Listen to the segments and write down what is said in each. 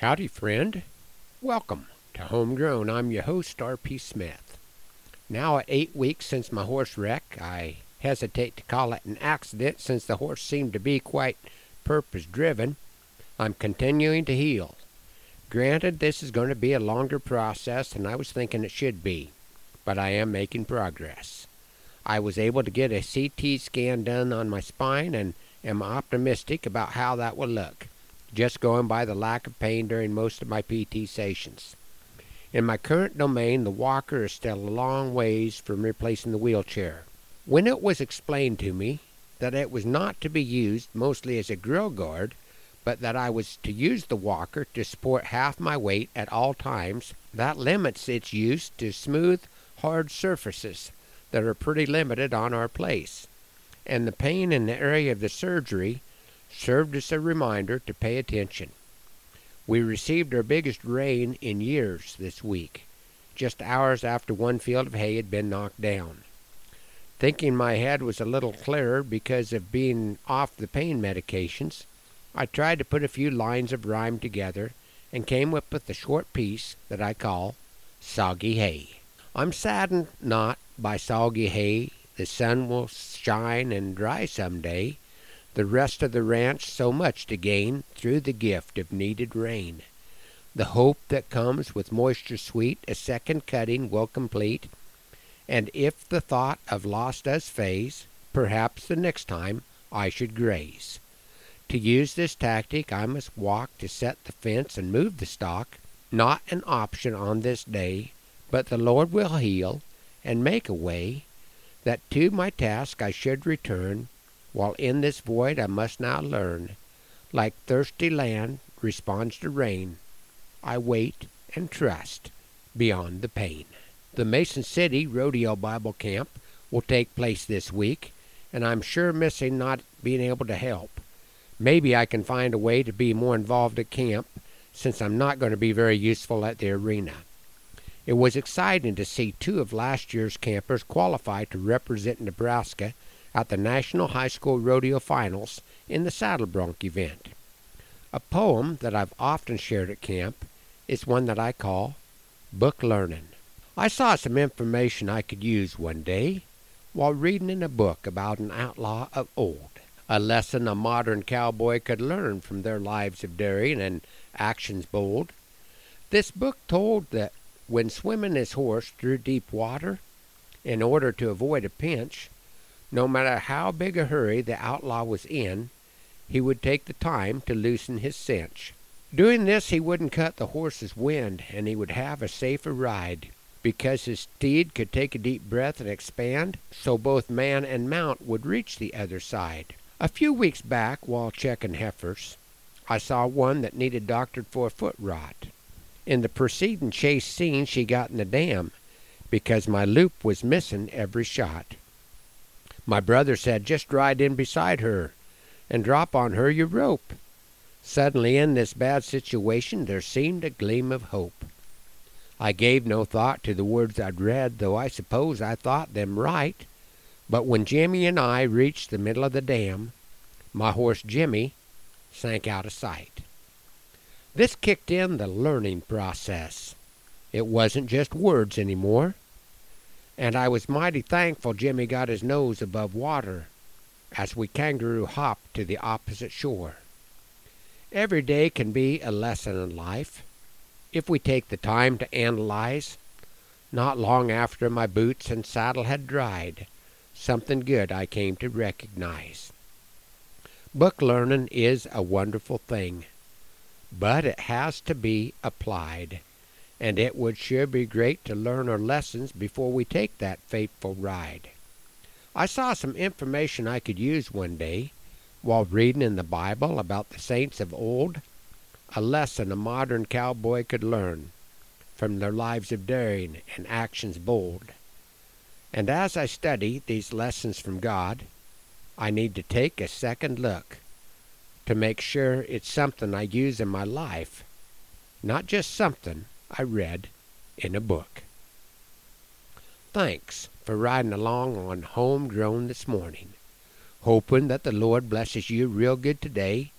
Howdy, friend. Welcome to Homegrown. I'm your host, R.P. Smith. Now, eight weeks since my horse wreck, I hesitate to call it an accident since the horse seemed to be quite purpose driven. I'm continuing to heal. Granted, this is going to be a longer process than I was thinking it should be, but I am making progress. I was able to get a CT scan done on my spine and am optimistic about how that will look, just going by the lack of pain during most of my PT sessions. In my current domain, the walker is still a long ways from replacing the wheelchair. When it was explained to me that it was not to be used mostly as a grill guard, but that I was to use the walker to support half my weight at all times, that limits its use to smooth, hard surfaces that are pretty limited on our place. And the pain in the area of the surgery served as a reminder to pay attention. We received our biggest rain in years this week, just hours after one field of hay had been knocked down. Thinking my head was a little clearer because of being off the pain medications, I tried to put a few lines of rhyme together and came up with a short piece that I call Soggy Hay. I'm saddened not by soggy hay, the sun will shine and dry some day, the rest of the ranch so much to gain through the gift of needed rain. The hope that comes with moisture sweet a second cutting will complete, and if the thought of loss does faze, perhaps the next time I should graze. To use this tactic, I must walk to set the fence and move the stock, not an option on this day, but the Lord will heal and make a way that to my task I should return, while in this void I must now learn. Like thirsty land responds to rain, I wait and trust beyond the pain. The Mason City Rodeo Bible Camp will take place this week, and I'm sure missing not being able to help. Maybe I can find a way to be more involved at camp since I'm not going to be very useful at the arena. It was exciting to see two of last year's campers qualify to represent Nebraska at the National High School Rodeo Finals in the saddle bronc event. A poem that I've often shared at camp is one that I call Book Learning. I saw some information I could use one day while reading in a book about an outlaw of old a lesson a modern cowboy could learn from their lives of daring and actions bold. This book told that when swimming his horse through deep water, in order to avoid a pinch, no matter how big a hurry the outlaw was in, he would take the time to loosen his cinch. Doing this, he wouldn't cut the horse's wind, and he would have a safer ride, because his steed could take a deep breath and expand, so both man and mount would reach the other side. A few weeks back, while checking heifers, I saw one that needed doctored for a foot rot. In the preceding chase scene, she got in the dam because my loop was missing every shot. My brother said, just ride in beside her and drop on her your rope. Suddenly, in this bad situation, there seemed a gleam of hope. I gave no thought to the words I'd read, though I suppose I thought them right. But when Jimmy and I reached the middle of the dam, my horse Jimmy sank out of sight. This kicked in the learning process. It wasn't just words any more, and I was mighty thankful Jimmy got his nose above water as we kangaroo hopped to the opposite shore. Every day can be a lesson in life if we take the time to analyze. Not long after my boots and saddle had dried, something good I came to recognize. Book learning is a wonderful thing, but it has to be applied, and it would sure be great to learn our lessons before we take that fateful ride. I saw some information I could use one day while reading in the Bible about the saints of old, a lesson a modern cowboy could learn from their lives of daring and actions bold. And as I study these lessons from God, I need to take a second look to make sure it's something I use in my life, not just something I read in a book. Thanks for riding along on Homegrown this morning. Hoping that the Lord blesses you real good today,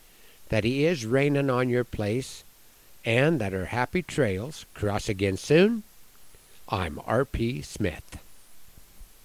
that He is raining on your place, and that our happy trails cross again soon. I'm R.P. Smith.